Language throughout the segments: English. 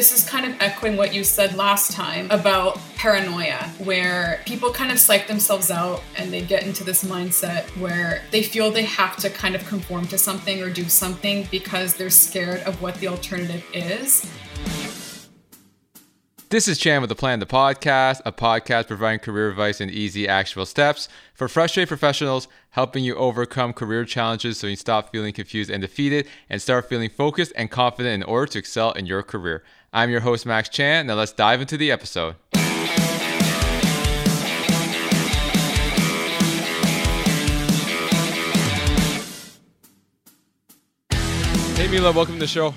this is kind of echoing what you said last time about paranoia, where people kind of psych themselves out and they get into this mindset where they feel they have to kind of conform to something or do something because they're scared of what the alternative is. This is Chan with the Plan the Podcast, a podcast providing career advice and easy, actionable steps for frustrated professionals, helping you overcome career challenges so you stop feeling confused and defeated and start feeling focused and confident in order to excel in your career. I'm your host, Max Chan. Now let's dive into the episode. Hey, Mila, welcome to the show.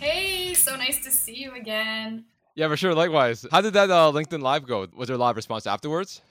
Hey, so nice to see you again. Yeah, for sure. Likewise. How did that uh, LinkedIn Live go? Was there a lot of response afterwards?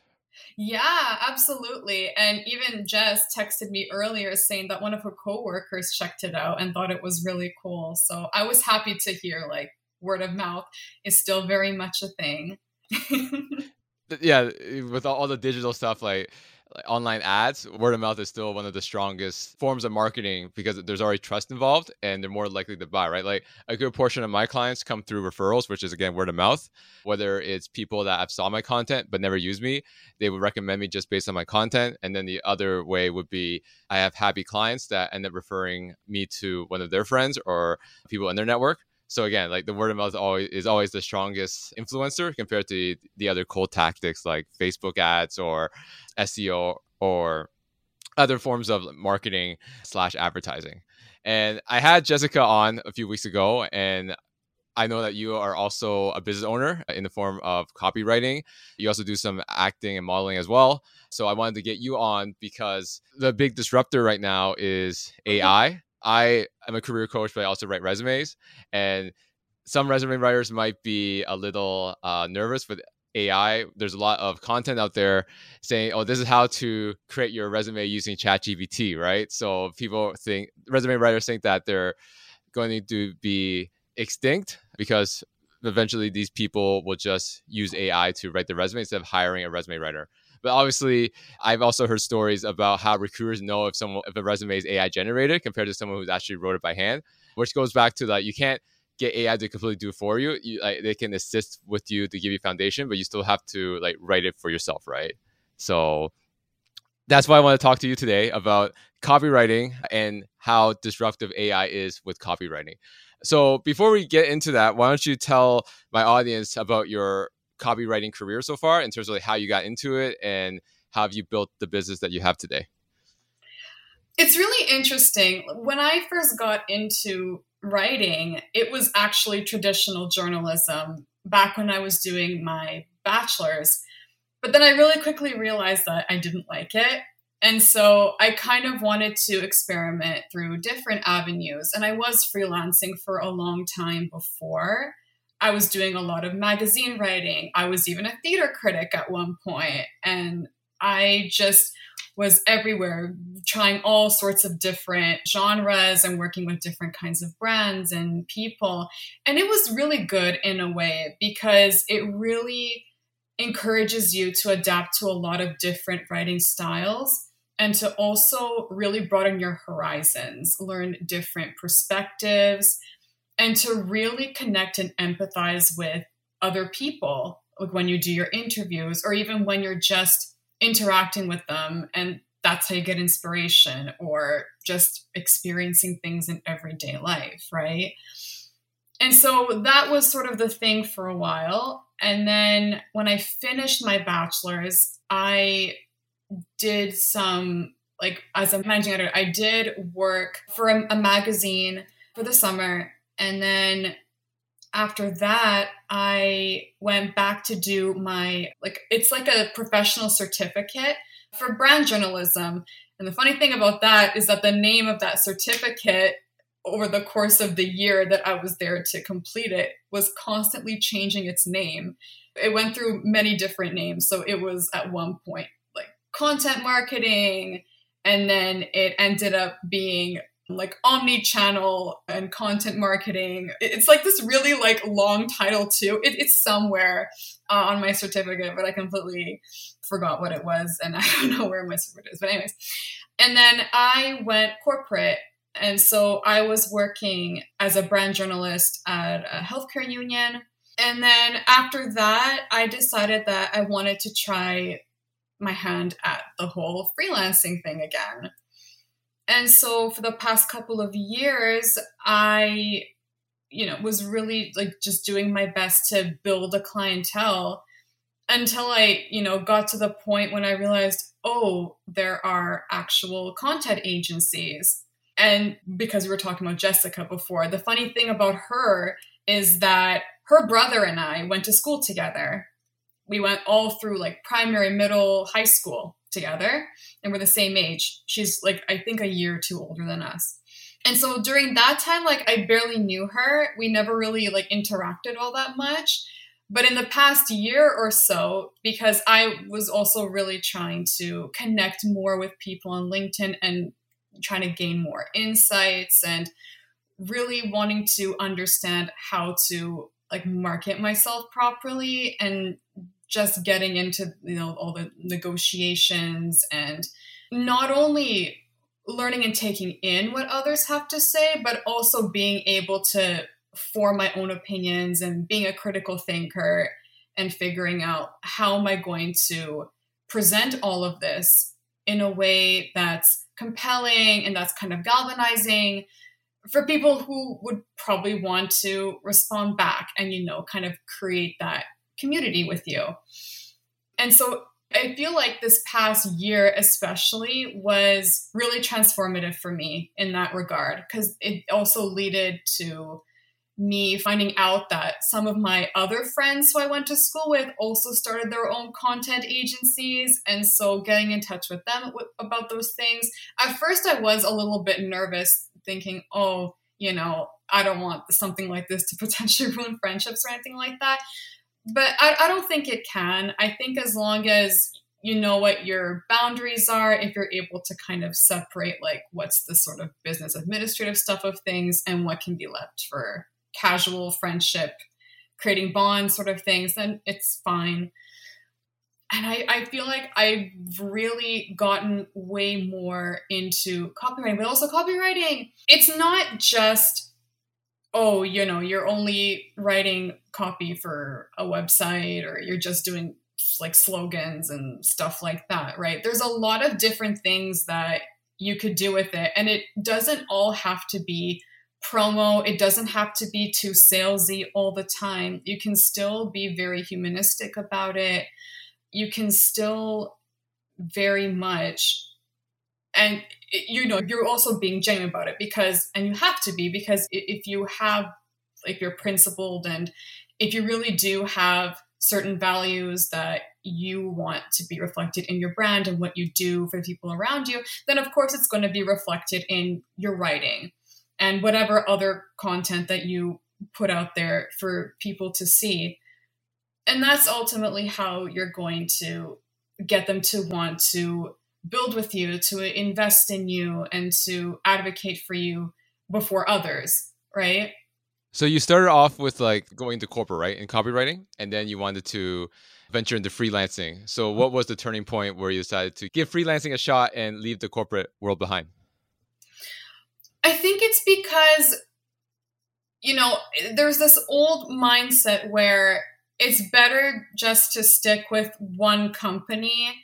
Yeah, absolutely. And even Jess texted me earlier saying that one of her coworkers checked it out and thought it was really cool. So I was happy to hear like word of mouth is still very much a thing. yeah, with all the digital stuff, like like online ads, word of mouth is still one of the strongest forms of marketing because there's already trust involved and they're more likely to buy, right? Like a good portion of my clients come through referrals, which is again word of mouth. Whether it's people that have saw my content but never use me, they would recommend me just based on my content. And then the other way would be I have happy clients that end up referring me to one of their friends or people in their network. So again, like the word of mouth always is always the strongest influencer compared to the other cold tactics like Facebook ads or SEO or other forms of marketing slash advertising. And I had Jessica on a few weeks ago, and I know that you are also a business owner in the form of copywriting. You also do some acting and modeling as well. So I wanted to get you on because the big disruptor right now is mm-hmm. AI. I am a career coach, but I also write resumes. And some resume writers might be a little uh, nervous with AI. There's a lot of content out there saying, "Oh, this is how to create your resume using ChatGPT," right? So people think resume writers think that they're going to be extinct because eventually these people will just use AI to write the resume instead of hiring a resume writer. But obviously, I've also heard stories about how recruiters know if someone if a resume is AI generated compared to someone who's actually wrote it by hand, which goes back to that you can't get AI to completely do for you. you like, they can assist with you to give you foundation, but you still have to like write it for yourself, right? So that's why I want to talk to you today about copywriting and how disruptive AI is with copywriting. So before we get into that, why don't you tell my audience about your copywriting career so far in terms of like how you got into it and how have you built the business that you have today? It's really interesting. When I first got into writing, it was actually traditional journalism back when I was doing my bachelor's. But then I really quickly realized that I didn't like it. And so I kind of wanted to experiment through different avenues. And I was freelancing for a long time before. I was doing a lot of magazine writing. I was even a theater critic at one point, And I just was everywhere, trying all sorts of different genres and working with different kinds of brands and people. And it was really good in a way because it really encourages you to adapt to a lot of different writing styles and to also really broaden your horizons, learn different perspectives, and to really connect and empathize with other people, like when you do your interviews or even when you're just interacting with them and that's how you get inspiration or just experiencing things in everyday life, right? And so that was sort of the thing for a while. And then when I finished my bachelor's, I did some, like, as a managing editor, I did work for a, a magazine for the summer. And then after that, I went back to do my, like, it's like a professional certificate for brand journalism. And the funny thing about that is that the name of that certificate over the course of the year that I was there to complete it was constantly changing its name. It went through many different names. So it was at one point like content marketing, and then it ended up being like omni-channel and content marketing it's like this really like long title too it, it's somewhere uh, on my certificate but i completely forgot what it was and i don't know where my certificate is but anyways and then i went corporate And so I was working as a brand journalist at a healthcare union. And then after that, I decided that I wanted to try my hand at the whole freelancing thing again. And so for the past couple of years, I you know was really like just doing my best to build a clientele until I, you know, got to the point when I realized, oh, there are actual content agencies. And because we were talking about Jessica before, the funny thing about her is that her brother and I went to school together. We went all through like primary, middle, high school together, and we're the same age. She's like, I think a year or two older than us. And so during that time, like I barely knew her. We never really like interacted all that much. But in the past year or so, because I was also really trying to connect more with people on LinkedIn and trying to gain more insights and really wanting to understand how to like market myself properly and just getting into you know all the negotiations and not only learning and taking in what others have to say but also being able to form my own opinions and being a critical thinker and figuring out how am I going to present all of this in a way that's compelling and that's kind of galvanizing for people who would probably want to respond back and you know kind of create that community with you. And so I feel like this past year, especially, was really transformative for me in that regard because it also led to me finding out that some of my other friends who I went to school with also started their own content agencies. And so getting in touch with them w- about those things. At first, I was a little bit nervous, thinking, oh, you know, I don't want something like this to potentially ruin friendships or anything like that. But I, I don't think it can. I think as long as you know what your boundaries are if you're able to kind of separate like what's the sort of business administrative stuff of things and what can be left for casual friendship, creating bonds sort of things, then it's fine. And I, I feel like I've really gotten way more into copywriting, but also copywriting. It's not just, oh, you know, you're only writing copy for a website or you're just doing like slogans and stuff like that, right? There's a lot of different things that you could do with it. And it doesn't all have to be promo. It doesn't have to be too salesy all the time. You can still be very humanistic about it. You can still very much and you know you're also being genuine about it because and you have to be because if you have like you're principled and if you really do have certain values that you want to be reflected in your brand and what you do for the people around you then of course it's going to be reflected in your writing and whatever other content that you put out there for people to see. And that's ultimately how you're going to get them to want to build with you, to invest in you, and to advocate for you before others, right? So you started off with like going to corporate, right, in copywriting, and then you wanted to venture into freelancing. So what was the turning point where you decided to give freelancing a shot and leave the corporate world behind? I think it's because, you know, there's this old mindset where it's better just to stick with one company,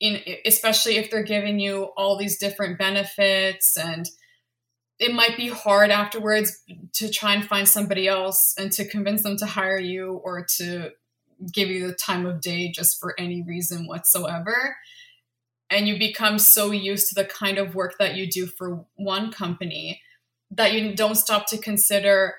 in, especially if they're giving you all these different benefits and it might be hard afterwards to try and find somebody else and to convince them to hire you or to give you the time of day just for any reason whatsoever. And you become so used to the kind of work that you do for one company that you don't stop to consider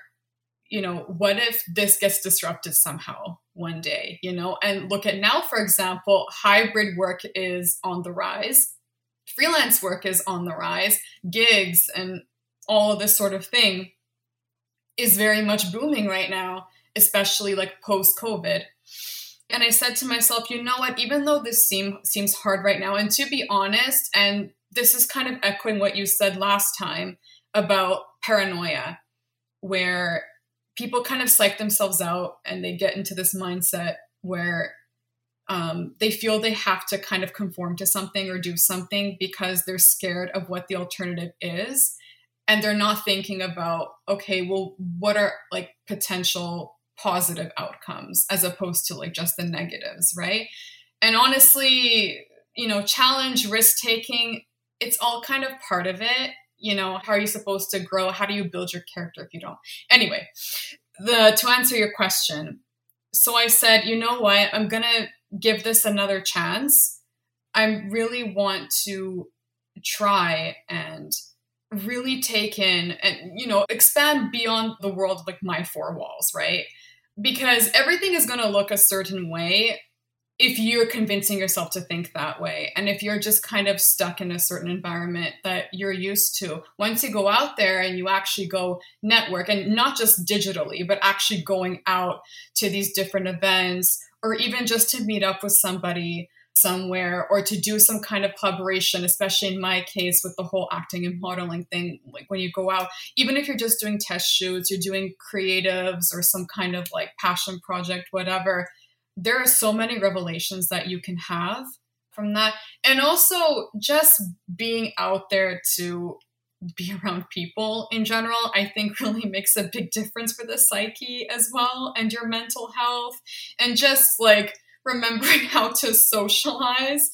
you know what if this gets disrupted somehow one day you know? And look at now for example hybrid work is on the rise. Freelance work is on the rise. Gigs and all of this sort of thing is very much booming right now especially like post covid and I said to myself, you know what, even though this seem, seems hard right now, and to be honest, and this is kind of echoing what you said last time about paranoia, where people kind of psych themselves out and they get into this mindset where um, they feel they have to kind of conform to something or do something because they're scared of what the alternative is. and they're not thinking about okay well what are like potential positive outcomes as opposed to like just the negatives right and honestly you know challenge risk taking it's all kind of part of it you know how are you supposed to grow? How do you build your character if you don't? Anyway the to answer your question so i said you know what? I'm gonna give this another chance. I really want to try and really take in and you know expand beyond the world like my four walls right? Because everything is going to look a certain way if you're convincing yourself to think that way and if you're just kind of stuck in a certain environment that you're used to once you go out there and you actually go network and not just digitally but actually going out to these different events or even just to meet up with somebody somewhere or to do some kind of collaboration, especially in my case with the whole acting and modeling thing. Like when you go out, even if you're just doing test shoots, you're doing creatives or some kind of like passion project, whatever, there are so many revelations that you can have from that. And also just being out there to be around people in general, I think really makes a big difference for the psyche as well and your mental health. And just like, remembering how to socialize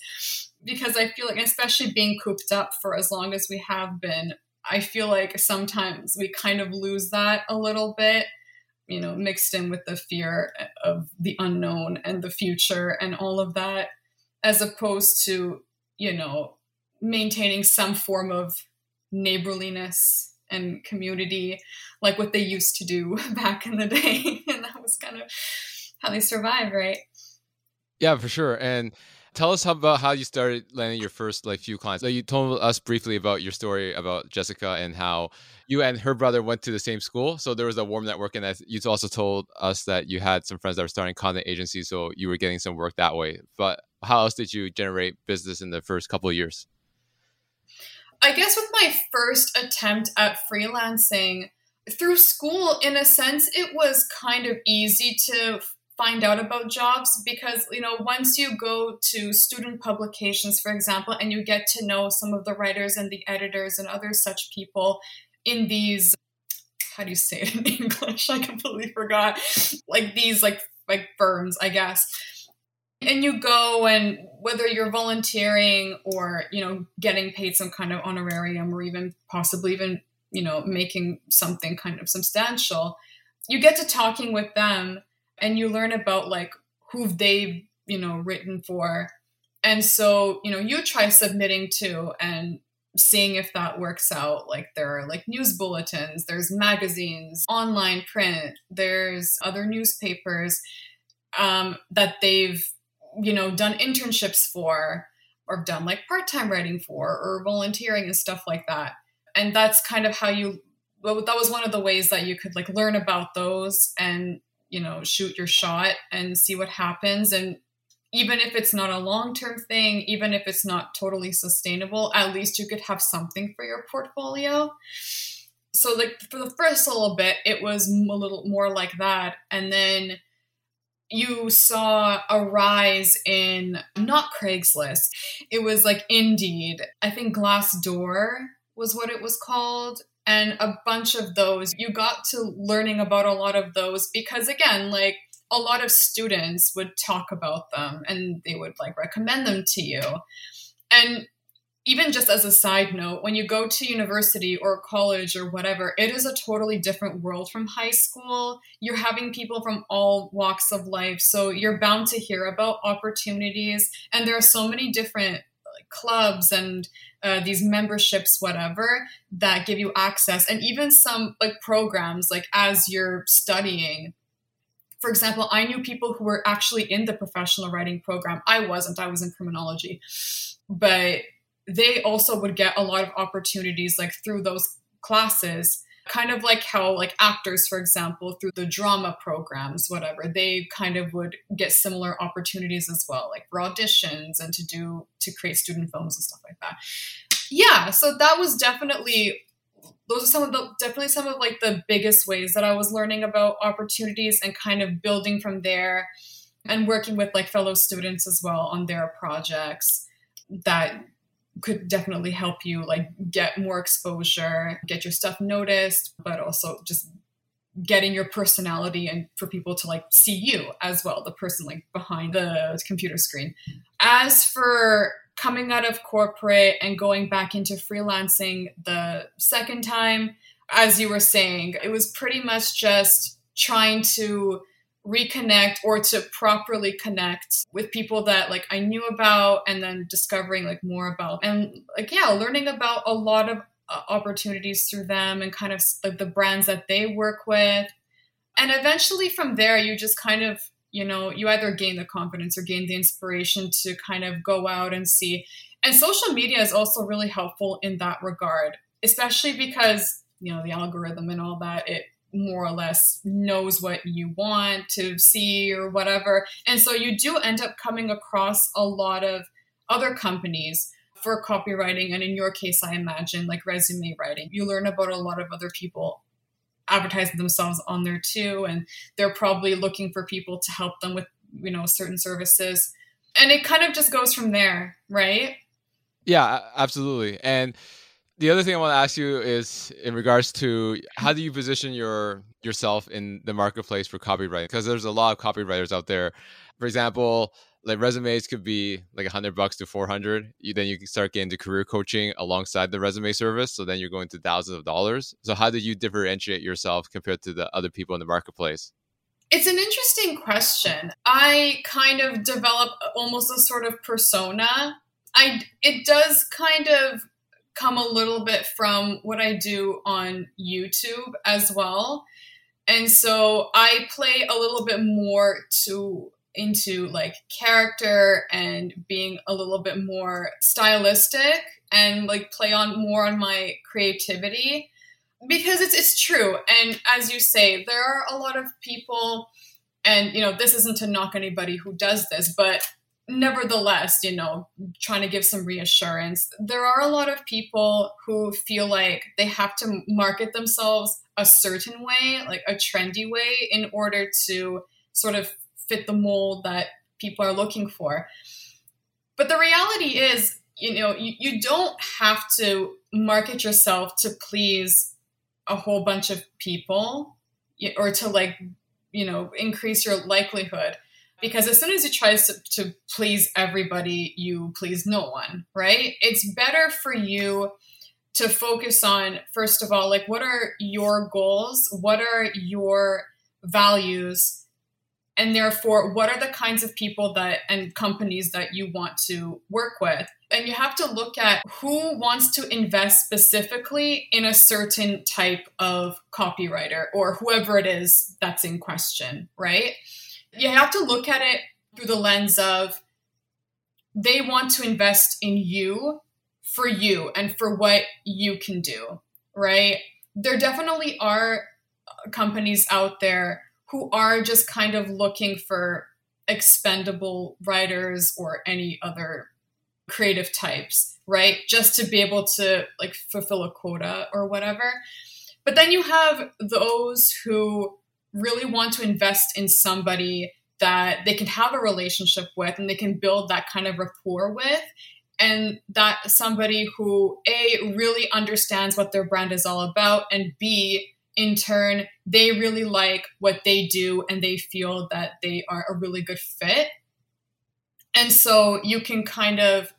because I feel like, especially being cooped up for as long as we have been, I feel like sometimes we kind of lose that a little bit, you know, mixed in with the fear uh, of the unknown and the future and all of that, as opposed to, you know, maintaining some form of neighborliness and community like what they used to do back in the day. and that was kind of how they survived, right? Yeah, for sure. And tell us about how you started landing your first like few clients. Like you told us briefly about your story about Jessica and how you and her brother went to the same school. So there was a warm network, and you also told us that you had some friends that were starting content agencies, so you were getting some work that way. But how else did you generate business in the first couple of years? I guess with my first attempt at freelancing through school, in a sense, it was kind of easy to find out about jobs because you know once you go to student publications for example and you get to know some of the writers and the editors and other such people in these how do you say it in english? I completely forgot. Like these like like firms i guess. And you go and whether you're volunteering or you know getting paid some kind of honorarium or even possibly even you know making something kind of substantial you get to talking with them and you learn about like who they've you know written for. And so you know you try submitting too and seeing if that works out. Like there are like news bulletins there's magazines online print there's other newspapers um, that they've you know done internships for or done like part-time writing for or volunteering and stuff like that. And that's kind of how you well that was one of the ways that you could like learn about those and you know shoot your shot and see what happens and even if it's not a long term thing even if it's not totally sustainable at least you could have something for your portfolio so like for the first little bit it was a little more like that and then you saw a rise in not Craigslist. It was like Indeed. I think Glassdoor was what it was called and a bunch of those. You got to learning about a lot of those because again like a lot of students would talk about them and they would like recommend them to you. And even just as a side note when you go to university or college or whatever it is a totally different world from high school. You're having people from all walks of life. So you're bound to hear about opportunities and there are so many different clubs and uh, these memberships whatever that give you access. And even some like programs like as you're studying. For example i knew people who were actually in the professional writing program. I wasn't. I was in criminology. But they also would get a lot of opportunities like through those classes kind of like how like actors for example through the drama programs whatever they kind of would get similar opportunities as well like for auditions and to do to create student films and stuff like that. Yeah so that was definitely those are some of the definitely some of like the biggest ways that i was learning about opportunities and kind of building from there and working with like fellow students as well on their projects that could definitely help you like get more exposure, get your stuff noticed, but also just getting your personality and for people to like see you as well, the person like behind the computer screen. As for coming out of corporate and going back into freelancing the second time, as you were saying, it was pretty much just trying to reconnect or to properly connect with people that like I knew about and then discovering like more about. And like yeah learning about a lot of uh, opportunities through them and kind of like the brands that they work with. And eventually from there you just kind of you know you either gain the confidence or gain the inspiration to kind of go out and see. And social media is also really helpful in that regard especially because you know the algorithm and all that it more or less knows what you want to see or whatever. And so you do end up coming across a lot of other companies for copywriting. And in your case, I imagine like resume writing. You learn about a lot of other people advertising themselves on there too. And they're probably looking for people to help them with, you know, certain services. And it kind of just goes from there, right? Yeah, absolutely. And the other thing I want to ask you is in regards to how do you position your yourself in the marketplace for copywriting? Because there's a lot of copywriters out there. For example, like resumes could be like 100 bucks to 400 you then you can start getting into career coaching alongside the resume service so then you're going to thousands of dollars. So how do you differentiate yourself compared to the other people in the marketplace? It's an interesting question. I kind of develop almost a sort of persona. I it does kind of come a little bit from what I do on YouTube as well. And so I play a little bit more to into like character and being a little bit more stylistic and like play on more on my creativity because it's it's true and as you say there are a lot of people and you know this isn't to knock anybody who does this but nevertheless, you know, trying to give some reassurance, there are a lot of people who feel like they have to market themselves a certain way, like a trendy way, in order to sort of fit the mold that people are looking for. But the reality is, you know, you, you don't have to market yourself to please a whole bunch of people or to like, you know, increase your likelihood because as soon as you try to, to please everybody, you please no one, right? It's better for you to focus on, first of all, like what are your goals? What are your values? And therefore, what are the kinds of people that and companies that you want to work with? And you have to look at who wants to invest specifically in a certain type of copywriter or whoever it is that's in question, right? You have to look at it through the lens of they want to invest in you for you and for what you can do, right? There definitely are companies out there who are just kind of looking for expendable writers or any other creative types, right? Just to be able to like fulfill a quota or whatever. But then you have those who really want to invest in somebody that they can have a relationship with and they can build that kind of rapport with. And that somebody who a really understands what their brand is all about and b in turn they really like what they do and they feel that they are a really good fit. And so you can kind of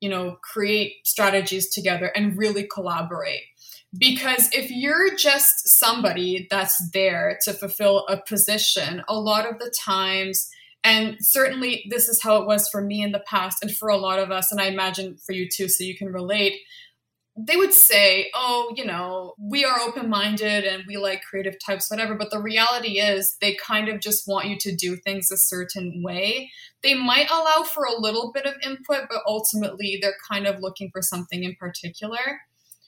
you know create strategies together and really collaborate because if you're just somebody that's there to fulfill a position, a lot of the times, and certainly this is how it was for me in the past and for a lot of us, and I imagine for you too, so you can relate. They would say, oh, you know, we are open minded and we like creative types, whatever. But the reality is, they kind of just want you to do things a certain way. They might allow for a little bit of input, but ultimately, they're kind of looking for something in particular.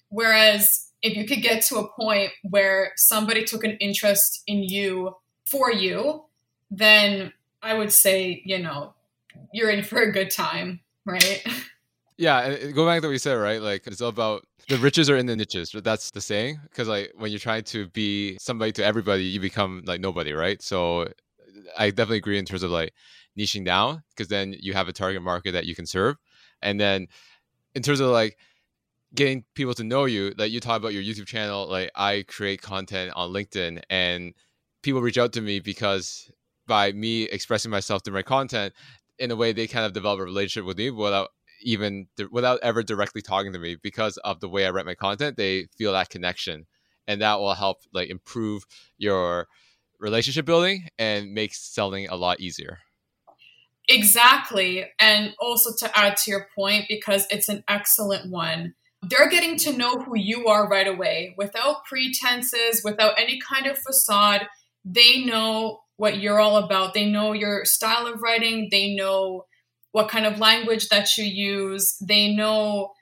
Whereas if you could get to a point where somebody took an interest in you for you, then I would say, you know, you're in for a good time, right? Yeah, go back to what you said, right? Like it's all about the riches are in the niches. That's the saying. Because like when you're trying to be somebody to everybody, you become like nobody, right? So I definitely agree in terms of like niching down, because then you have a target market that you can serve, and then in terms of like getting people to know you, like you talk about your YouTube channel, like I create content on LinkedIn and people reach out to me because by me expressing myself through my content, in a way they kind of develop a relationship with me without even without ever directly talking to me because of the way I write my content, they feel that connection. And that will help like improve your relationship building and make selling a lot easier. Exactly. And also to add to your point, because it's an excellent one, they're getting to know who you are right away without pretenses, without any kind of facade. They know what you're all about. They know your style of writing. They know what kind of language that you use. They know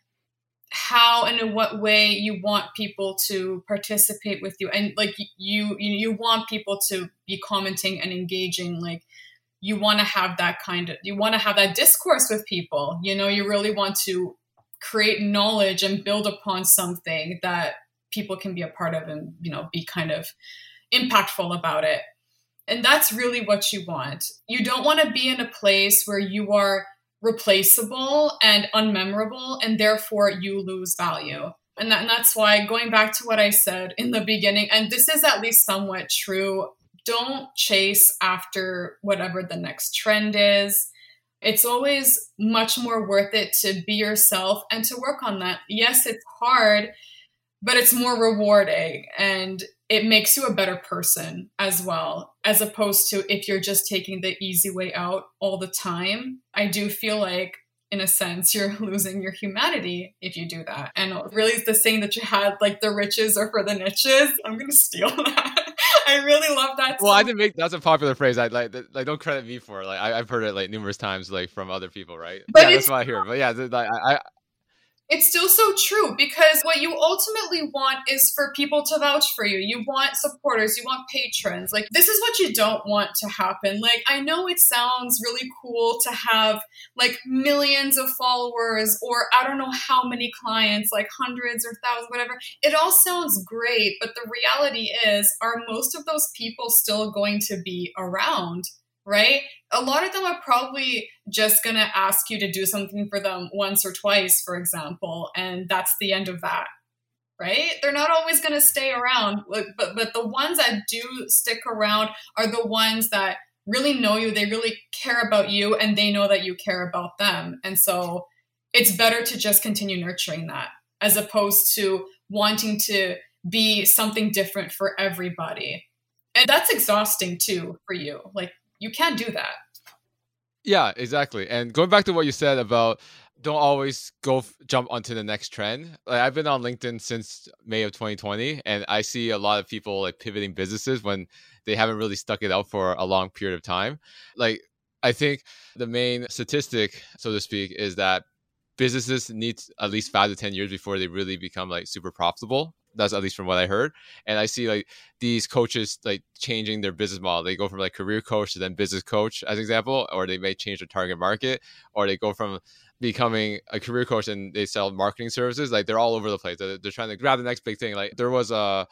how and in what way you want people to participate with you and like you you, you want people to be commenting and engaging like you want to have that kind of you want to have that discourse with people you know you really want to create knowledge and build upon something that people can be a part of and you know be kind of impactful about it. And that's really what you want. You don't want to be in a place where you are replaceable and unmemorable and therefore you lose value. And, that, and that's why going back to what i said in the beginning and this is at least somewhat true don't chase after whatever the next trend is. It's always much more worth it to be yourself and to work on that. Yes, it's hard, but it's more rewarding and it makes you a better person as well, as opposed to if you're just taking the easy way out all the time. I do feel like in a sense, you're losing your humanity if you do that. And really, it's the saying that you had, like the riches are for the niches, I'm going to steal that. I really love that. Well, I didn't make that's a popular phrase. I like, like don't credit me for it. Like I, have heard it like numerous times, like from other people, right? But yeah, that's what I hear. But yeah, like, I, it's still so true because what you ultimately want is for people to vouch for you. You want supporters, you want patrons. Like, this is what you don't want to happen. Like, I know it sounds really cool to have like millions of followers or I don't know how many clients, like hundreds or thousands, whatever. It all sounds great, but the reality is, are most of those people still going to be around? Right? A lot of them are probably just going to ask you to do something for them once or twice, for example, and that's the end of that. Right? They're not always going to stay around, but but the ones that do stick around are the ones that really know you, they really care about you and they know that you care about them. And so it's better to just continue nurturing that as opposed to wanting to be something different for everybody. And that's exhausting too for you. Like you can't do that. Yeah, exactly. And going back to what you said about don't always go f- jump onto the next trend. Like I've been on LinkedIn since May of 2020 and I see a lot of people like pivoting businesses when they haven't really stuck it out for a long period of time. Like I think the main statistic, so to speak, is that businesses need at least 5 to 10 years before they really become like super profitable that's at least from what I heard. And I see like these coaches like changing their business model. They go from like career coach to then business coach, as an example, or they may change their target market, or they go from becoming a career coach and they sell marketing services. Like they're all over the place. They're, they're trying to grab the next big thing. Like there was a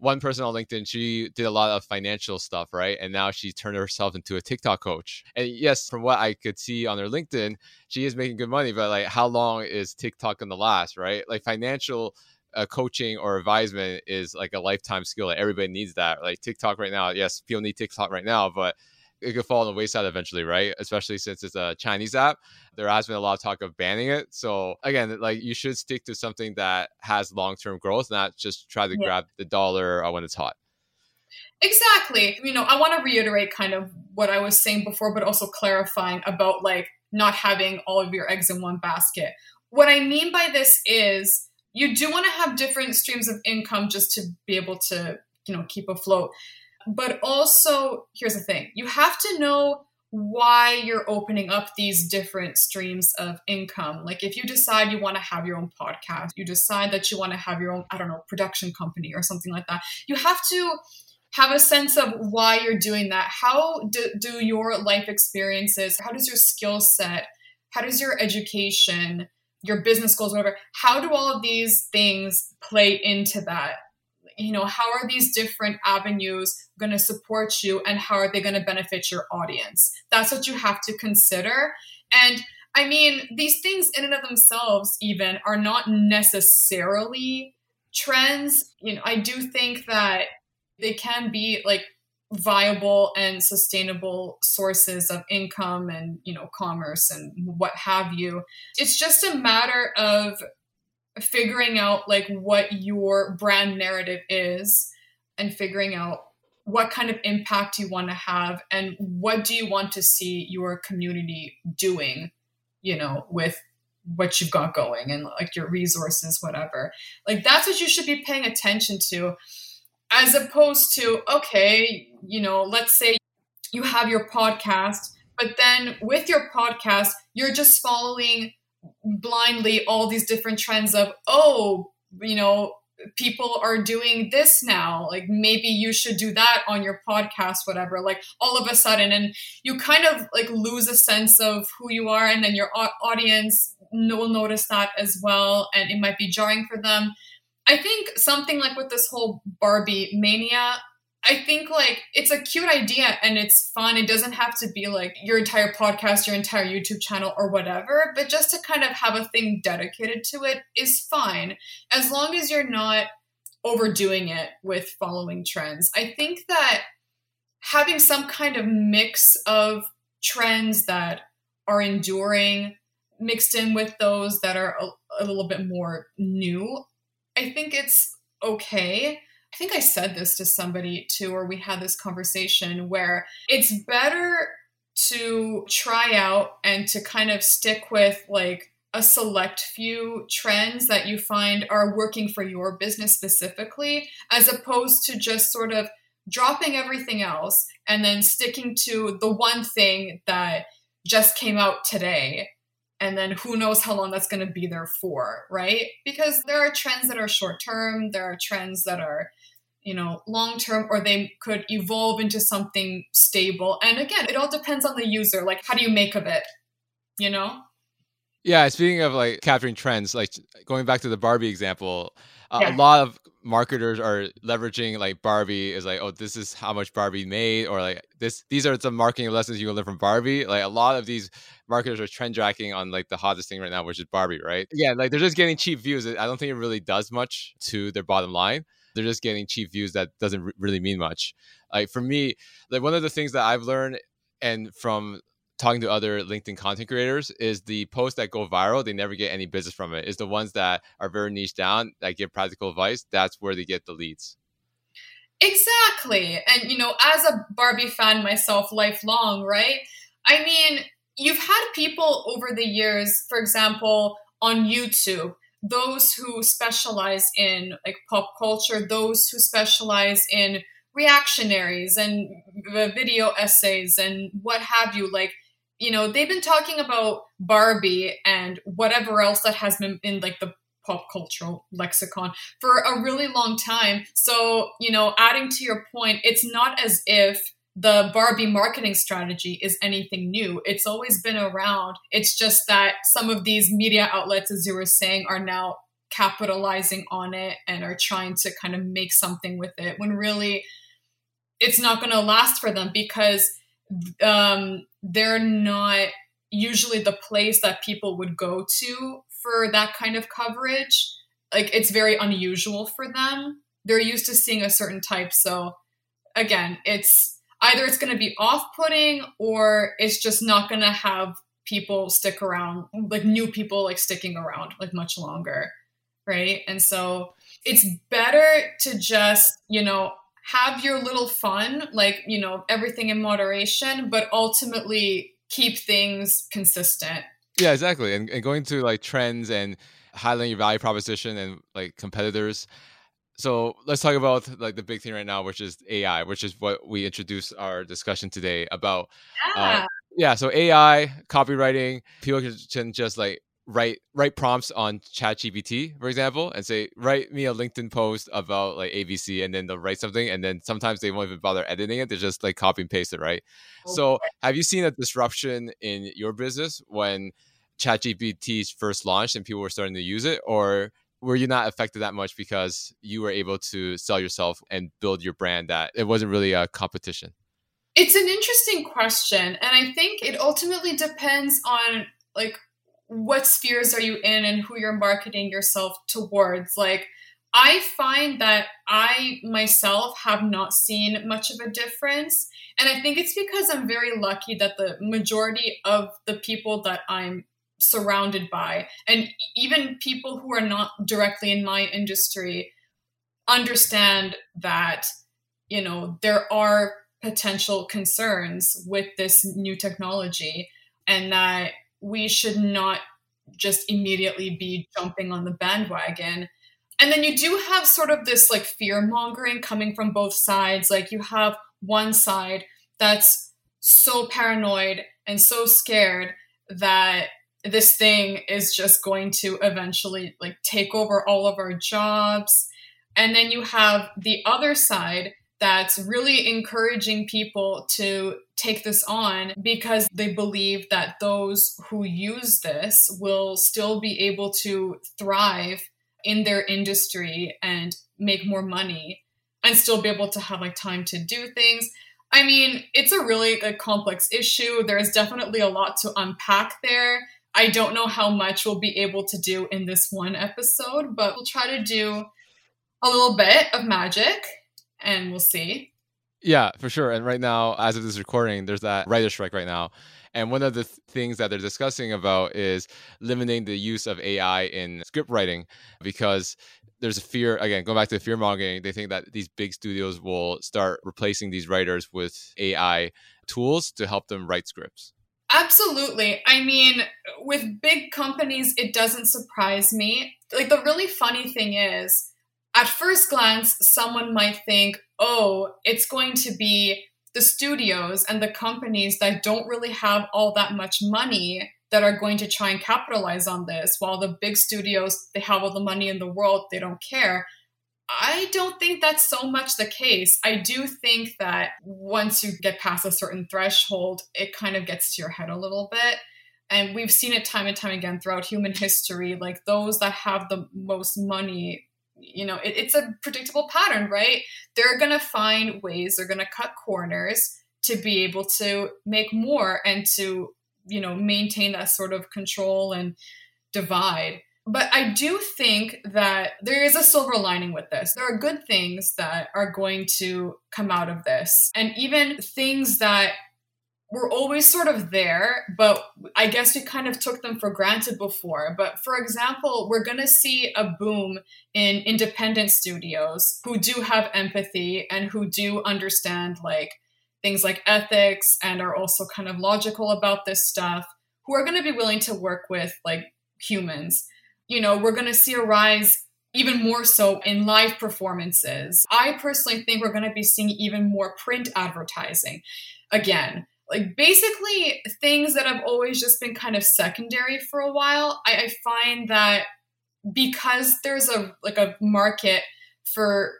one person on LinkedIn, she did a lot of financial stuff, right? And now she turned herself into a TikTok coach. And yes, from what I could see on her LinkedIn, she is making good money, but like how long is TikTok gonna last, right? Like financial uh, coaching or advisement is like a lifetime skill. Like everybody needs that. Like TikTok right now, yes, people need TikTok right now, but it could fall on the wayside eventually, right? Especially since it's a Chinese app. There has been a lot of talk of banning it. So again, like you should stick to something that has long term growth, not just try to yeah. grab the dollar uh, when it's hot. Exactly. You know, I want to reiterate kind of what I was saying before, but also clarifying about like not having all of your eggs in one basket. What I mean by this is you do want to have different streams of income just to be able to you know keep afloat. But also here's the thing you have to know why you're opening up these different streams of income. Like if you decide you want to have your own podcast you decide that you want to have your own i don't know production company or something like that you have to have a sense of why you're doing that. How do, do your life experiences how does your skill set how does your education your business goals, whatever. How do all of these things play into that? You know, how are these different avenues going to support you and how are they going to benefit your audience? That's what you have to consider. And I mean, these things in and of themselves, even, are not necessarily trends. You know, I do think that they can be like viable and sustainable sources of income and you know commerce and what have you. It's just a matter of figuring out like what your brand narrative is and figuring out what kind of impact you want to have and what do you want to see your community doing you know with what you've got going and like your resources whatever. Like that's what you should be paying attention to as opposed to okay you know let's say you have your podcast but then with your podcast you're just following blindly all these different trends of oh you know people are doing this now like maybe you should do that on your podcast whatever like all of a sudden and you kind of like lose a sense of who you are and then your audience will notice that as well and it might be jarring for them i think something like with this whole barbie mania I think like it's a cute idea and it's fun. It doesn't have to be like your entire podcast, your entire YouTube channel, or whatever, but just to kind of have a thing dedicated to it is fine as long as you're not overdoing it with following trends. I think that having some kind of mix of trends that are enduring mixed in with those that are a, a little bit more new, I think it's okay I think I said this to somebody too, or we had this conversation where it's better to try out and to kind of stick with like a select few trends that you find are working for your business specifically, as opposed to just sort of dropping everything else and then sticking to the one thing that just came out today. And then who knows how long that's going to be there for, right? Because there are trends that are short term, there are trends that are you know long term or they could evolve into something stable and again it all depends on the user like how do you make of it you know yeah speaking of like capturing trends like going back to the barbie example uh, yeah. a lot of marketers are leveraging like barbie is like oh this is how much barbie made or like this these are some marketing lessons you can learn from barbie. Like a lot of these marketers are trend tracking on like the hottest thing right now which is barbie right? Yeah like they're just getting cheap views. I don't think it really does much to their bottom line. They're just getting cheap views that doesn't really mean much. Like for me, like one of the things that I've learned and from talking to other LinkedIn content creators is the posts that go viral, they never get any business from it. Is the ones that are very niche down that give practical advice, that's where they get the leads. Exactly. And you know, as a Barbie fan myself lifelong, right? I mean, you've had people over the years, for example, on YouTube those who specialize in like pop culture, those who specialize in reactionaries and video essays and what have you, like you know, they've been talking about Barbie and whatever else that has been in like the pop cultural lexicon for a really long time. So, you know, adding to your point, it's not as if the Barbie marketing strategy is anything new. It's always been around. It's just that some of these media outlets, as you were saying, are now capitalizing on it and are trying to kind of make something with it when really it's not going to last for them because um, they're not usually the place that people would go to for that kind of coverage. Like it's very unusual for them. They're used to seeing a certain type. So again, it's either it's going to be off-putting or it's just not going to have people stick around like new people like sticking around like much longer right and so it's better to just you know have your little fun like you know everything in moderation but ultimately keep things consistent yeah exactly and, and going to like trends and highlighting your value proposition and like competitors so let's talk about like the big thing right now, which is AI, which is what we introduced our discussion today about. Yeah. Uh, yeah. So AI copywriting, people can just like write write prompts on ChatGPT, for example, and say write me a LinkedIn post about like ABC, and then they'll write something, and then sometimes they won't even bother editing it; they just like copy and paste it, right? Okay. So have you seen a disruption in your business when ChatGPT first launched and people were starting to use it, or were you not affected that much because you were able to sell yourself and build your brand that it wasn't really a competition? It's an interesting question. And I think it ultimately depends on like what spheres are you in and who you're marketing yourself towards. Like, I find that I myself have not seen much of a difference. And I think it's because I'm very lucky that the majority of the people that I'm surrounded by, and even people who are not directly in my industry, understand that, you know, there are potential concerns with this new technology and that we should not just immediately be jumping on the bandwagon. And then you do have sort of this like fear mongering coming from both sides. Like you have one side that's so paranoid and so scared that this thing is just going to eventually like take over all of our jobs. And then you have the other side that's really encouraging people to take this on because they believe that those who use this will still be able to thrive in their industry and make more money and still be able to have like time to do things. I mean, it's a really a complex issue. There's definitely a lot to unpack there. I don't know how much we'll be able to do in this one episode, but we'll try to do a little bit of magic and we'll see. Yeah, for sure. And right now, as of this recording, there's that writer strike right now. And one of the th- things that they're discussing about is limiting the use of AI in script writing because there's a fear, again, going back to the fear mongering, they think that these big studios will start replacing these writers with AI tools to help them write scripts. Absolutely. I mean, with big companies, it doesn't surprise me. Like, the really funny thing is, at first glance, someone might think, oh, it's going to be the studios and the companies that don't really have all that much money that are going to try and capitalize on this, while the big studios, they have all the money in the world, they don't care. I don't think that's so much the case. I do think that once you get past a certain threshold, it kind of gets to your head a little bit. And we've seen it time and time again throughout human history. Like those that have the most money you know it, it's a predictable pattern right? They're going to find ways they're going to cut corners to be able to make more and to you know maintain that sort of control and divide. But i do think that there is a silver lining with this. There are good things that are going to come out of this. And even things that were always sort of there, but I guess we kind of took them for granted before. But for example, we're going to see a boom in independent studios who do have empathy and who do understand like things like ethics and are also kind of logical about this stuff, who are going to be willing to work with like humans. You know, we're going to see a rise even more so in live performances. I personally think we're going to be seeing even more print advertising. Again, like basically things that have always just been kind of secondary for a while I, I, find that because there's a like a market for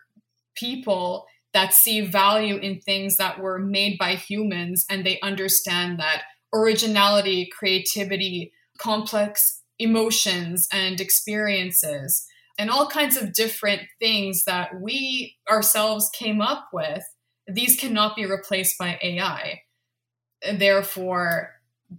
people that see value in things that were made by humans and they understand that originality creativity complex emotions and experiences and all kinds of different things that we ourselves came up with these cannot be replaced by ai therefore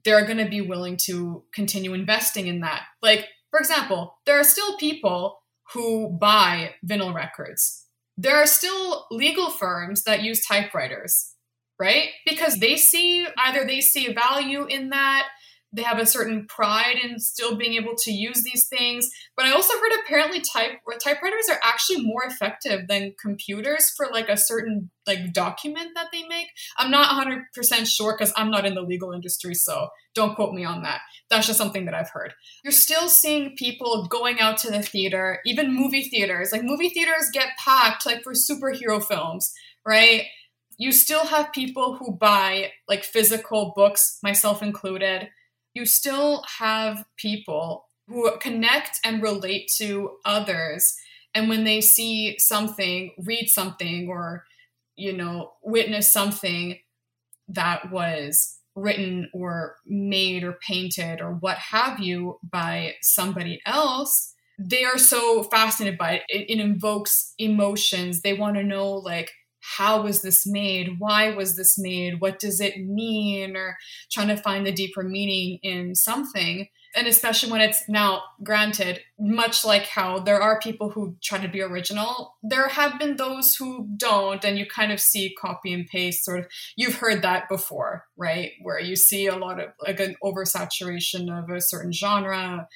they're going to be willing to continue investing in that. Like, for example, there are still people who buy vinyl records. There are still legal firms that use typewriters, right? Because they see either they see value in that they have a certain pride in still being able to use these things. But I also heard apparently type typewriters are actually more effective than computers for like a certain like document that they make. I'm not 100% sure because I'm not in the legal industry, so don't quote me on that. That's just something that I've heard. You're still seeing people going out to the theater, even movie theaters. Like movie theaters get packed like for superhero films, right? You still have people who buy like physical books, myself included you still have people who connect and relate to others. And when they see something read something or you know witness something that was written or made or painted or what have you by somebody else they are so fascinated by it. It, it invokes emotions. They want to know like how was this made? Why was this made? What does it mean? Or trying to find the deeper meaning in something. And especially when it's now granted, much like how there are people who try to be original, there have been those who don't, and you kind of see copy and paste sort of. You've heard that before, right? Where you see a lot of like an oversaturation of a certain genre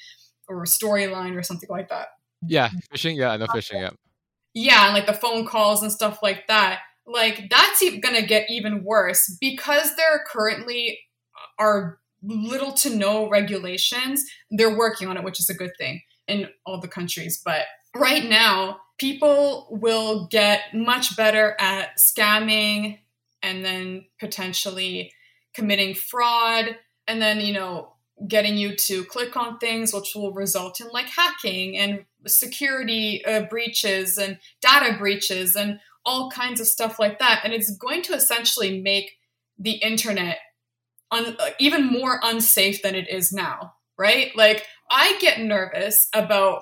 or storyline or something like that. Yeah, phishing. Yeah, I know phishing. Yeah yeah, and like the phone calls and stuff like that, like that's going to get even worse because there currently are little to no regulations. They're working on it, which is a good thing in all the countries. But right now, people will get much better at scamming and then potentially committing fraud and then, you know, getting you to click on things which will result in like hacking and security uh, breaches and data breaches and all kinds of stuff like that. And it's going to essentially make the internet un- uh, even more unsafe than it is now right? Like i get nervous about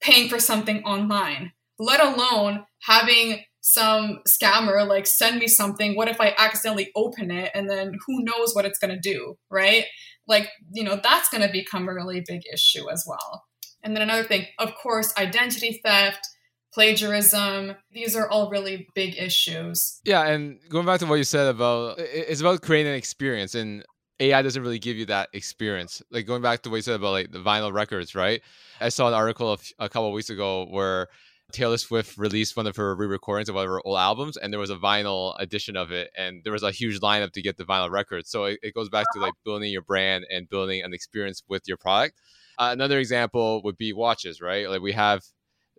paying for something online let alone having some scammer like send me something. What if i accidentally open it and then who knows what it's going to do right like you know that's going to become a really big issue as well and then another thing of course identity theft plagiarism these are all really big issues yeah and going back to what you said about it's about creating an experience and AI doesn't really give you that experience. Like going back to what you said about like the vinyl records, right? I saw an article a couple weeks ago where Taylor Swift released one of her re-recordings of one of her old albums, and there was a vinyl edition of it, and there was a huge lineup to get the vinyl record. So it, it goes back to like building your brand and building an experience with your product. Uh, another example would be watches, right? Like we have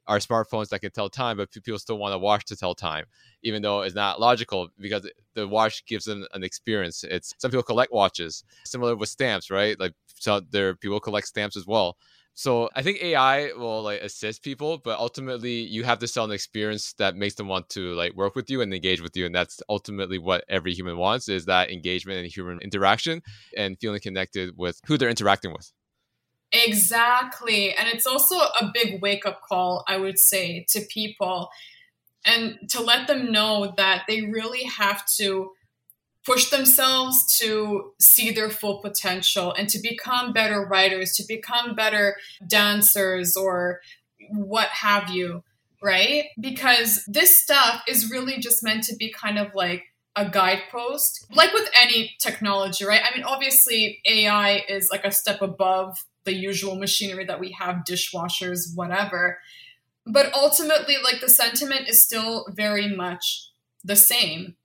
our smartphones that can tell time, but people still want a watch to tell time, even though it's not logical because the watch gives them an experience. It's some people collect watches, similar with stamps, right? Like so there people collect stamps as well. So I think AI will like assist people, but ultimately you have to sell an experience that makes them want to like work with you and engage with you. And that's ultimately what every human wants is that engagement and human interaction and feeling connected with who they're interacting with. Exactly. And it's also a big wake up call, I would say, to people and to let them know that they really have to push themselves to see their full potential and to become better writers, to become better dancers or what have you, right? Because this stuff is really just meant to be kind of like a guidepost. Like with any technology, right? I mean, obviously, AI is like a step above the usual machinery that we have, dishwashers, whatever. But ultimately, like the sentiment is still very much the same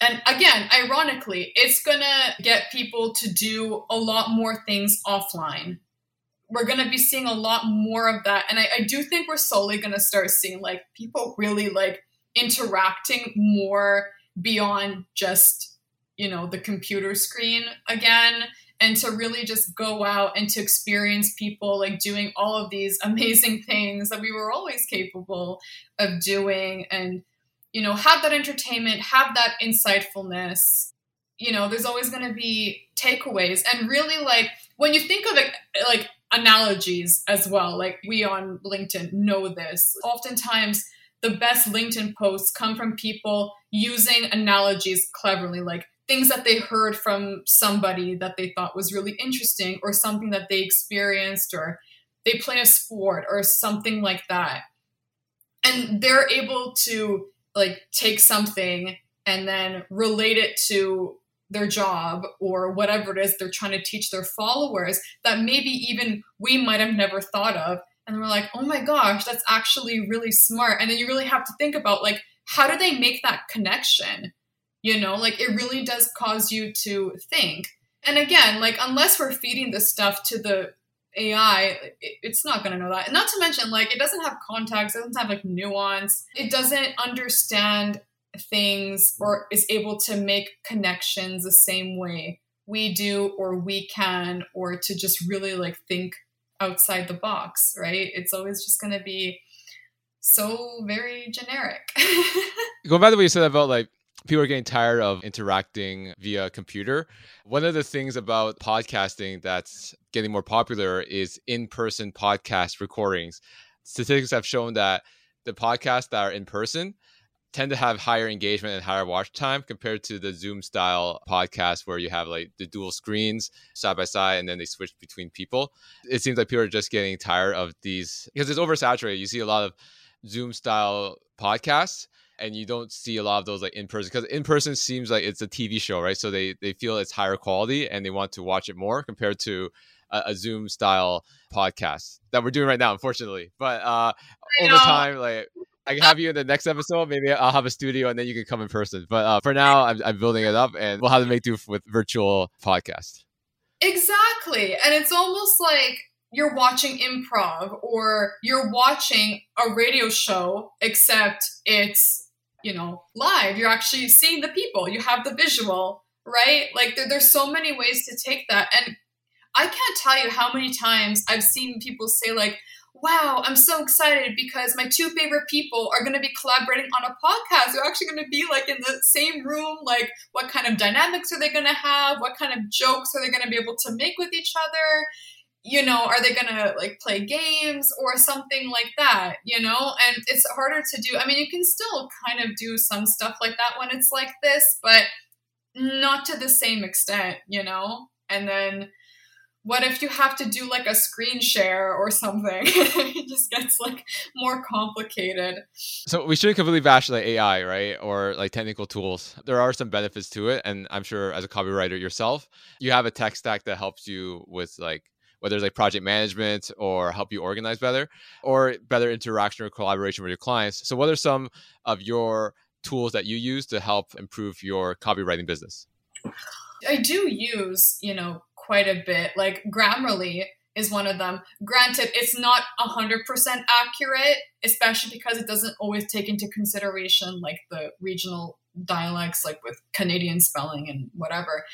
and again, ironically, it's gonna get people to do a lot more things offline. We're gonna be seeing a lot more of that. And I, I do think we're slowly gonna start seeing like people really like interacting more beyond just, you know, the computer screen again and to really just go out and to experience people like doing all of these amazing things that we were always capable of doing and you know, have that entertainment, have that insightfulness. You know, there's always going to be takeaways. And really, like, when you think of it, like, analogies as well, like, we on LinkedIn know this. Oftentimes, the best LinkedIn posts come from people using analogies cleverly, like, things that they heard from somebody that they thought was really interesting or something that they experienced or they play a sport or something like that. And they're able to like take something and then relate it to their job or whatever it is they're trying to teach their followers that maybe even we might have never thought of. And we're like oh my gosh that's actually really smart. And then you really have to think about like how do they make that connection? You know like it really does cause you to think. And again like unless we're feeding this stuff to the AI, it's not going to know that. Not to mention, like, it doesn't have context, it doesn't have like nuance, it doesn't understand things or is able to make connections the same way we do or we can, or to just really like think outside the box, right? It's always just going to be so very generic. Going back to what you said about like people are getting tired of interacting via computer. One of the things about podcasting that's getting more popular is in-person podcast recordings. Statistics have shown that the podcasts that are in person tend to have higher engagement and higher watch time compared to the Zoom style podcast where you have like the dual screens side by side and then they switch between people. It seems like people are just getting tired of these because it's oversaturated. You see a lot of Zoom style podcasts and you don't see a lot of those like in person because in person seems like it's a TV show, right? So they they feel it's higher quality and they want to watch it more compared to a, a Zoom style podcast that we're doing right now, unfortunately. But uh, over time, like I can have you in the next episode. Maybe I'll have a studio and then you can come in person. But uh, for now, I'm, I'm building it up and we'll have to make do with virtual podcast. Exactly. And it's almost like you're watching improv or you're watching a radio show, except it's, you know, live. You're actually seeing the people, you have the visual, right? Like there, there's so many ways to take that. And I can't tell you how many times I've seen people say, like, wow, I'm so excited because my two favorite people are going to be collaborating on a podcast. They're actually going to be like in the same room. Like, what kind of dynamics are they going to have? What kind of jokes are they going to be able to make with each other? You know, are they going to like play games or something like that? You know, and it's harder to do. I mean, you can still kind of do some stuff like that when it's like this, but not to the same extent, you know? And then, what if you have to do like a screen share or something? it just gets like more complicated. So we shouldn't completely bash like AI, right? Or like technical tools. There are some benefits to it. And I'm sure as a copywriter yourself, you have a tech stack that helps you with like whether it's like project management or help you organize better or better interaction or collaboration with your clients. So what are some of your tools that you use to help improve your copywriting business? I do use, you know, quite a bit. Like Grammarly is one of them. Granted, it's not 100% accurate, especially because it doesn't always take into consideration like the regional dialects like with Canadian spelling and whatever.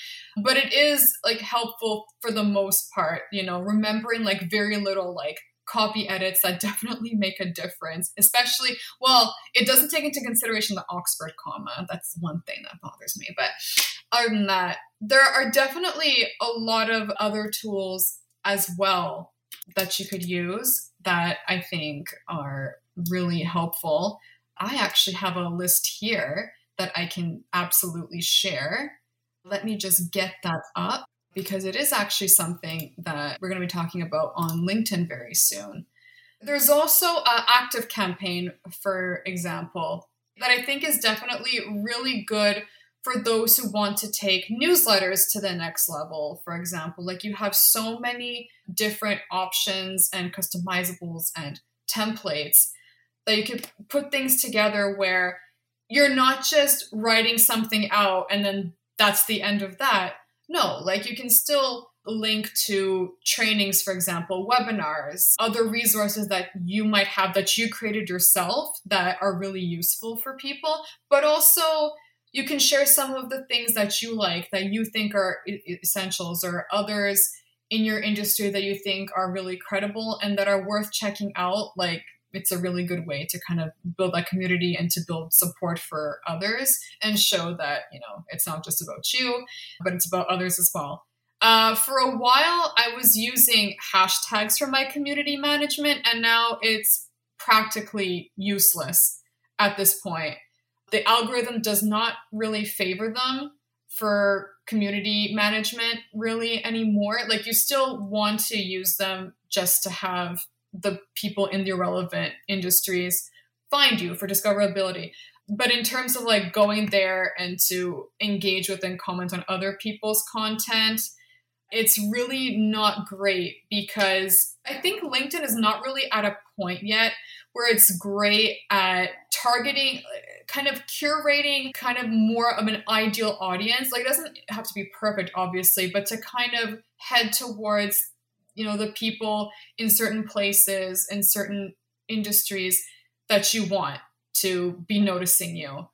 But it is like helpful for the most part, you know, remembering like very little like copy edits that definitely make a difference especially well it doesn't take into consideration the oxford comma that's one thing that bothers me but other than that there are definitely a lot of other tools as well that you could use that i think are really helpful i actually have a list here that i can absolutely share let me just get that up because it is actually something that we're going to be talking about on LinkedIn very soon. There's also an ActiveCampaign, for example, that I think is definitely really good for those who want to take newsletters to the next level. For example, like you have so many different options and customizables and templates that you could put things together where you're not just writing something out and then that's the end of that no, like you can still link to trainings, for example, webinars, other resources that you might have that you created yourself that are really useful for people, but also you can share some of the things that you like that you think are essentials or others in your industry that you think are really credible and that are worth checking out like it's a really good way to kind of build that community and to build support for others and show that you know it's not just about you but it's about others as well. Uh, for a while i was using hashtags for my community management and now it's practically useless at this point the algorithm does not really favor them for community management really anymore like you still want to use them just to have the people in the relevant industries find you for discoverability. But in terms of like going there and to engage with and comment on other people's content, it's really not great because I think LinkedIn is not really at a point yet where it's great at targeting, kind of curating kind of more of an ideal audience. Like, it doesn't have to be perfect, obviously, but to kind of head towards you know the people in certain places in certain industries that you want to be noticing you.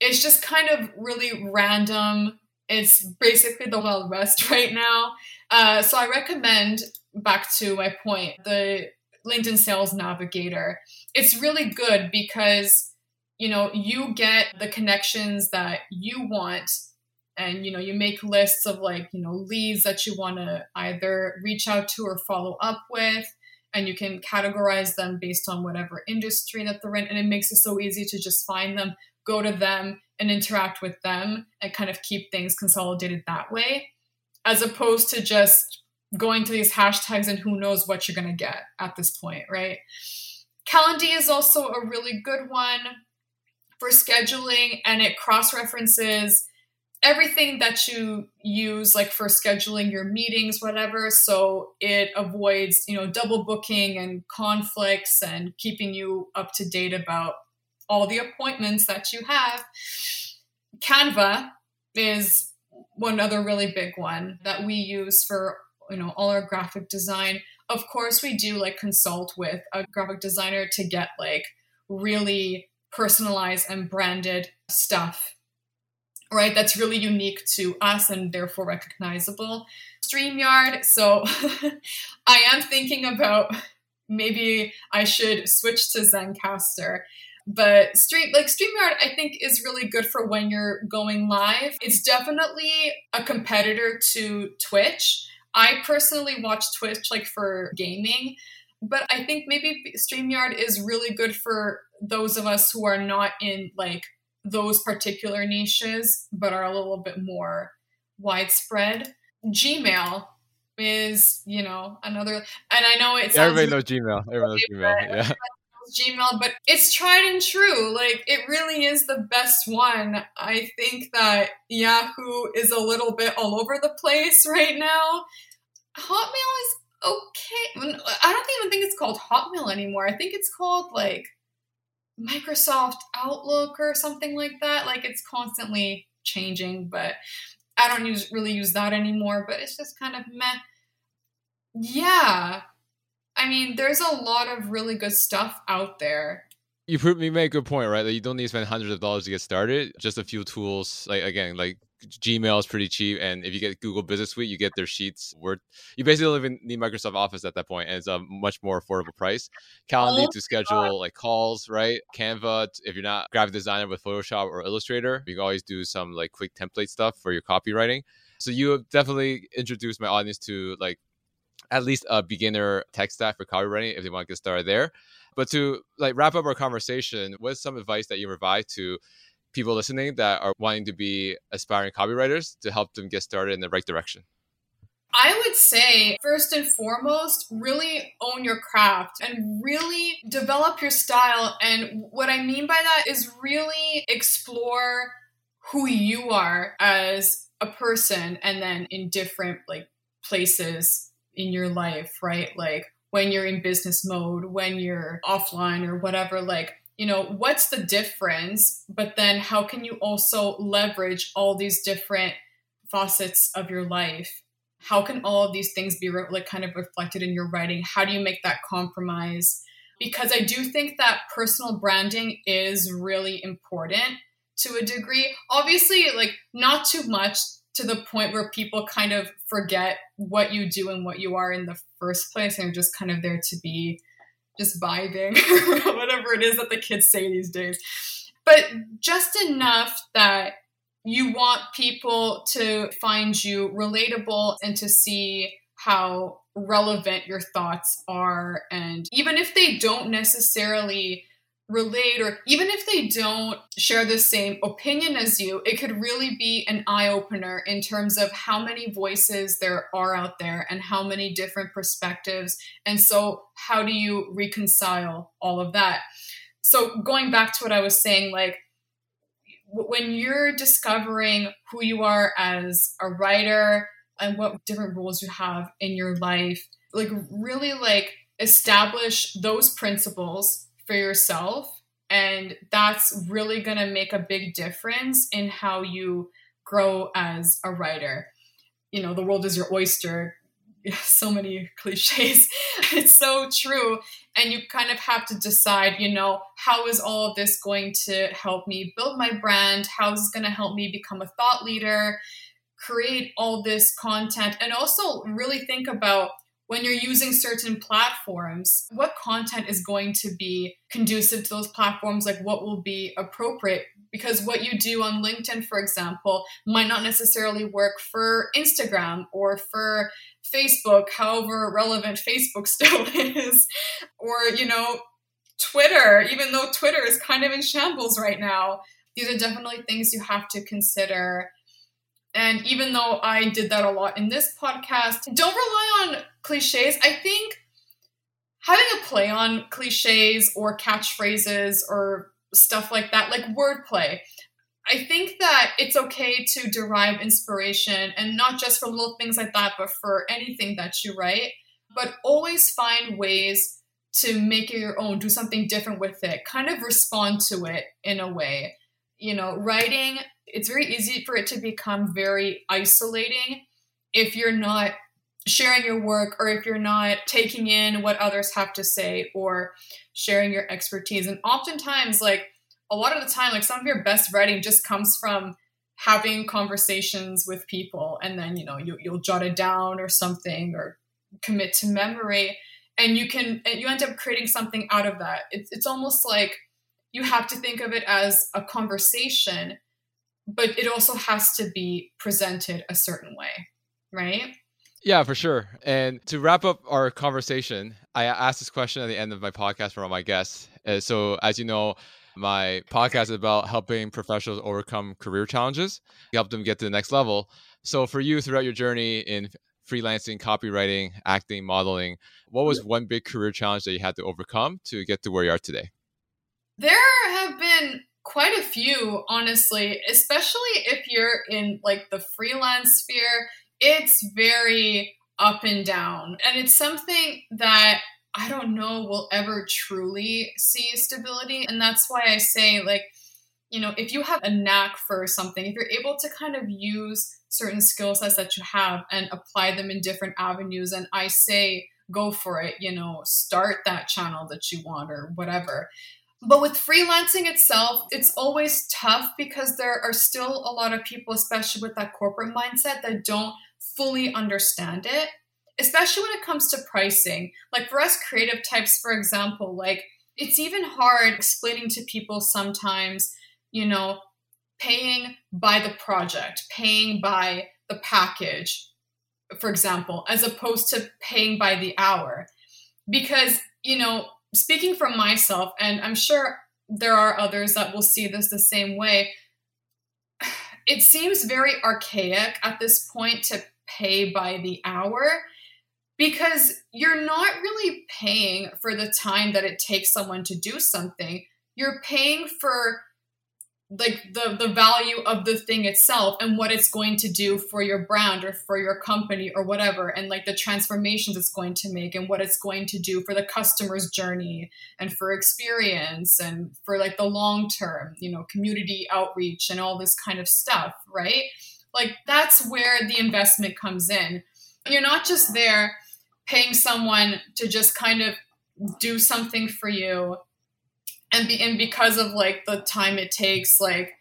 It's just kind of really random. It's basically the wild west right now. Uh, so i recommend back to my point the linkedin sales navigator. It's really good because you know you get the connections that you want and you know you make lists of like you know leads that you want to either reach out to or follow up with and you can categorize them based on whatever industry that they're in and it makes it so easy to just find them go to them and interact with them and kind of keep things consolidated that way, as opposed to just going to these hashtags and who knows what you're going to get at this point, right? Calendly is also a really good one for scheduling and it cross references everything that you use like for scheduling your meetings whatever so it avoids you know double booking and conflicts and keeping you up to date about all the appointments that you have canva is one other really big one that we use for you know all our graphic design. Of course we do like consult with a graphic designer to get like really personalized and branded stuff right? That's really unique to us and therefore recognizable. Streamyard so i am thinking about maybe i should switch to Zencastr. But stream like streamyard i think is really good for when you're going live. It's definitely a competitor to twitch I personally watch Twitch like for gaming, but I think maybe StreamYard is really good for those of us who are not in like those particular niches, but are a little bit more widespread. Gmail is, you know, another, and I know it's everybody knows Gmail. Everyone knows Gmail. Yeah. Gmail, but it's tried and true. Like it really is the best one. I think that Yahoo is a little bit all over the place right now. Hotmail is okay. I don't even think it's called Hotmail anymore. I think it's called like Microsoft Outlook or something like that. Like it's constantly changing, but I don't use really use that anymore. But it's just kind of meh. Yeah, I mean, there's a lot of really good stuff out there. You prove you make a good point, right? That you don't need to spend hundreds of dollars to get started. Just a few tools, like again, like Gmail is pretty cheap, and if you get Google Business Suite, you get their sheets. Word, you basically don't even need Microsoft Office at that point, and it's a much more affordable price. Calendly oh, to schedule God. like calls, right? Canva, if you're not graphic designer with Photoshop or Illustrator, you can always do some like quick template stuff for your copywriting. So you have definitely introduced my audience to like at least a beginner tech stack for copywriting if they want to get started there. But to like wrap up our conversation, what's some advice that you provide to people listening that are wanting to be aspiring copywriters to help them get started in the right direction? I would say, first and foremost, really own your craft and really develop your style. And what I mean by that is really explore who you are as a person and then in different like places in your life, right? Like when you're in business mode, when you're offline or whatever, like, you know, what's the difference? But then how can you also leverage all these different facets of your life? How can all of these things be re- like kind of reflected in your writing? How do you make that compromise? Because I do think that personal branding is really important to a degree. Obviously, like not too much to the point where people kind of forget what you do and what you are in the first place and you're just kind of there to be just vibing whatever it is that the kids say these days. But just enough that you want people to find you relatable and to see how relevant your thoughts are. And even if they don't necessarily relate or even if they don't share the same opinion as you it could really be an eye opener in terms of how many voices there are out there and how many different perspectives. And so how do you reconcile all of that? So going back to what i was saying like when you're discovering who you are as a writer and what different roles you have in your life like really like establish those principles for yourself. And that's really going to make a big difference in how you grow as a writer. You know, the world is your oyster. So many cliches. It's so true. And you kind of have to decide, you know, how is all of this going to help me build my brand? How is this going to help me become a thought leader? Create all this content and also really think about when you're using certain platforms, what content is going to be conducive to those platforms? Like what will be appropriate? Because what you do on LinkedIn, for example, might not necessarily work for Instagram or for Facebook, however relevant Facebook still is, or, you know, Twitter, even though Twitter is kind of in shambles right now. these are definitely things you have to consider. And even though I did that a lot in this podcast, don't rely on cliches. I think having a play on cliches or catchphrases or stuff like that, like wordplay, I think that it's okay to derive inspiration and not just for little things like that, but for anything that you write. But always find ways to make it your own, do something different with it, kind of respond to it in a way. You know, writing, it's very easy for it to become very isolating if you're not sharing your work or if you're not taking in what others have to say or sharing your expertise. And oftentimes, like, a lot of the time, like some of your best writing just comes from having conversations with people and then, you know, you, you'll jot it down or something or commit to memory and you can, you end up creating something out of that. It's, it's almost like you have to think of it as a conversation, but it also has to be presented a certain way, right? Yeah, for sure. And to wrap up our conversation, I asked this question at the end of my podcast for all my guests. Uh, so, as you know, my podcast is about helping professionals overcome career challenges, help them get to the next level. So, for you throughout your journey in freelancing, copywriting, acting, modeling, what was one big career challenge that you had to overcome to get to where you are today? There have been quite a few, honestly, especially if you're in like the freelance sphere. It's very up and down. And it's something that I don't know will ever truly see stability. And that's why I say, like, you know, if you have a knack for something, if you're able to kind of use certain skill sets that you have and apply them in different avenues, and I say, go for it, you know, start that channel that you want or whatever. But with freelancing itself, it's always tough because there are still a lot of people, especially with that corporate mindset, that don't fully understand it especially when it comes to pricing. Like for us creative types, for example, like it's even hard explaining to people sometimes, you know, paying by the project, paying by the package, for example, as opposed to paying by the hour. Because, you know, speaking from myself, and I'm sure there are others that will see this the same way, it seems very archaic at this point to pay by the hour because you're not really paying for the time that it takes someone to do something. You're paying for like the the value of the thing itself and what it's going to do for your brand or for your company or whatever and like the transformations it's going to make and what it's going to do for the customer's journey and for experience and for like the long term you know community outreach and all this kind of stuff right? Like that's where the investment comes in. You're not just there paying someone to just kind of do something for you and be and because of like the time it takes like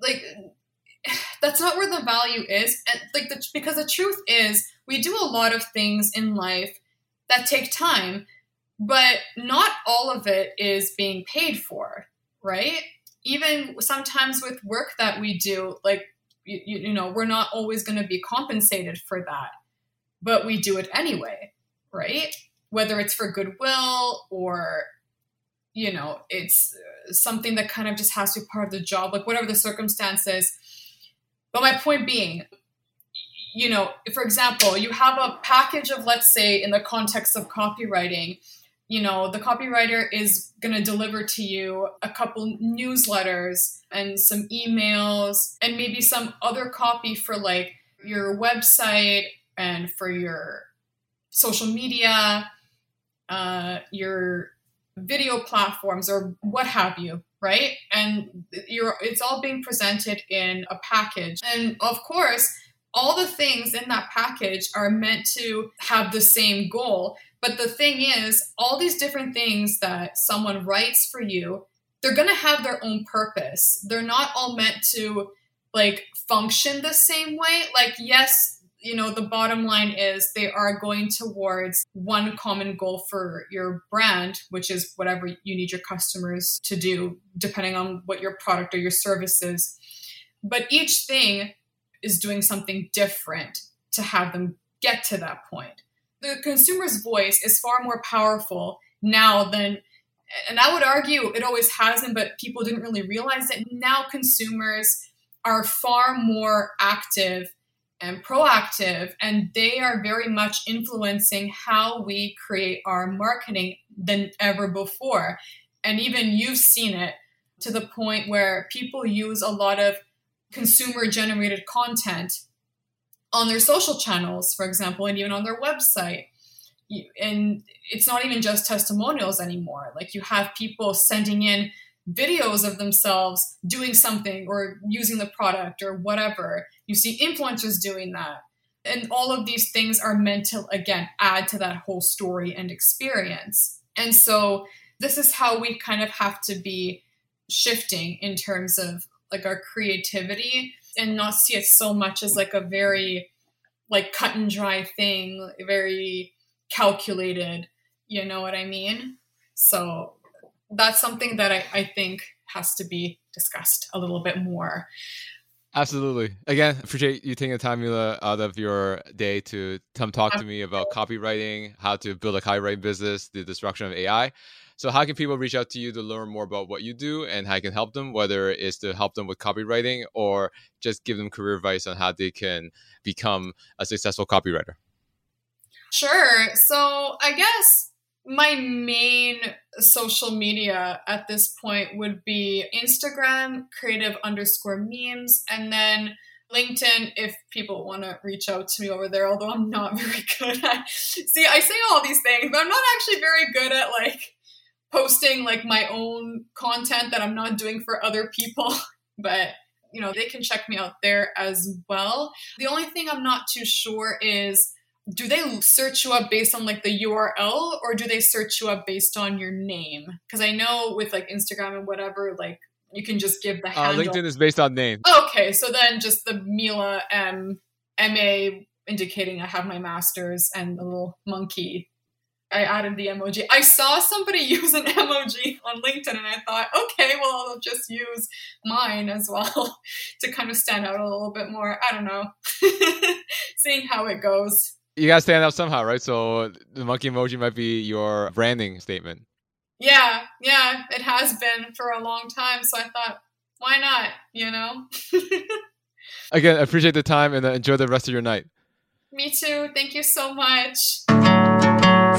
like that's not where the value is and like the, because the truth is we do a lot of things in life that take time but not all of it is being paid for right even sometimes with work that we do like you, you know we're not always going to be compensated for that but we do it anyway, right? Whether it's for goodwill or, you know, it's uh, something that kind of just has to be part of the job, like whatever the circumstances. But my point being, you know, for example, you have a package of, let's say, in the context of copywriting, you know, the copywriter is going to deliver to you a couple newsletters and some emails and maybe some other copy for like your website and for your social media, uh, your video platforms, or what have you, right? And you're it's all being presented in a package, and of course. All the things in that package are meant to have the same goal. But the thing is, all these different things that someone writes for you, they're going to have their own purpose. They're not all meant to like function the same way. Like, yes, you know, the bottom line is they are going towards one common goal for your brand, which is whatever you need your customers to do, depending on what your product or your service is. But each thing is doing something different to have them get to that point. The consumer's voice is far more powerful now than and I would argue it always hasn't, but people didn't really realize that now consumers are far more active and proactive, and they are very much influencing how we create our marketing than ever before. And even you've seen it to the point where people use a lot of consumer generated content on their social channels, for example, and even on their website. And it's not even just testimonials anymore. Like you have people sending in videos of themselves doing something or using the product or whatever. You see influencers doing that. And all of these things are meant to, again, add to that whole story and experience. And so this is how we kind of have to be shifting in terms of like our creativity and not see it so much as like a very like cut and dry thing, very calculated. You know what I mean? So that's something that I, I think has to be discussed a little bit more. Absolutely. Again, appreciate you taking the time, Mila, out of your day to come talk to me about copywriting, how to build a copywriting business, the destruction of AI. So, how can people reach out to you to learn more about what you do and how you can help them, whether it's to help them with copywriting or just give them career advice on how they can become a successful copywriter? Sure. So, I guess my main social media at this point would be Instagram, creative underscore memes, and then LinkedIn if people want to reach out to me over there, although I'm not very good at see, I say all these things, but I'm not actually very good at like posting like my own content that I'm not doing for other people. but you know, they can check me out there as well. The only thing I'm not too sure is do they search you up based on like the URL or do they search you up based on your name? Because I know with like Instagram and whatever, like you can just give the uh, handle. LinkedIn is based on name. Okay, so then just the Mila M M A indicating I have my master's and the little monkey. I added the emoji. I saw somebody use an emoji on LinkedIn and I thought, okay, well, I'll just use mine as well to kind of stand out a little bit more. I don't know. Seeing how it goes you gotta stand out somehow, right? So the monkey emoji might be your branding statement. Yeah, yeah, it has been for a long time. So I thought, why not? You know. Again, appreciate the time and uh, enjoy the rest of your night. Me too. Thank you so much.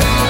Thank you.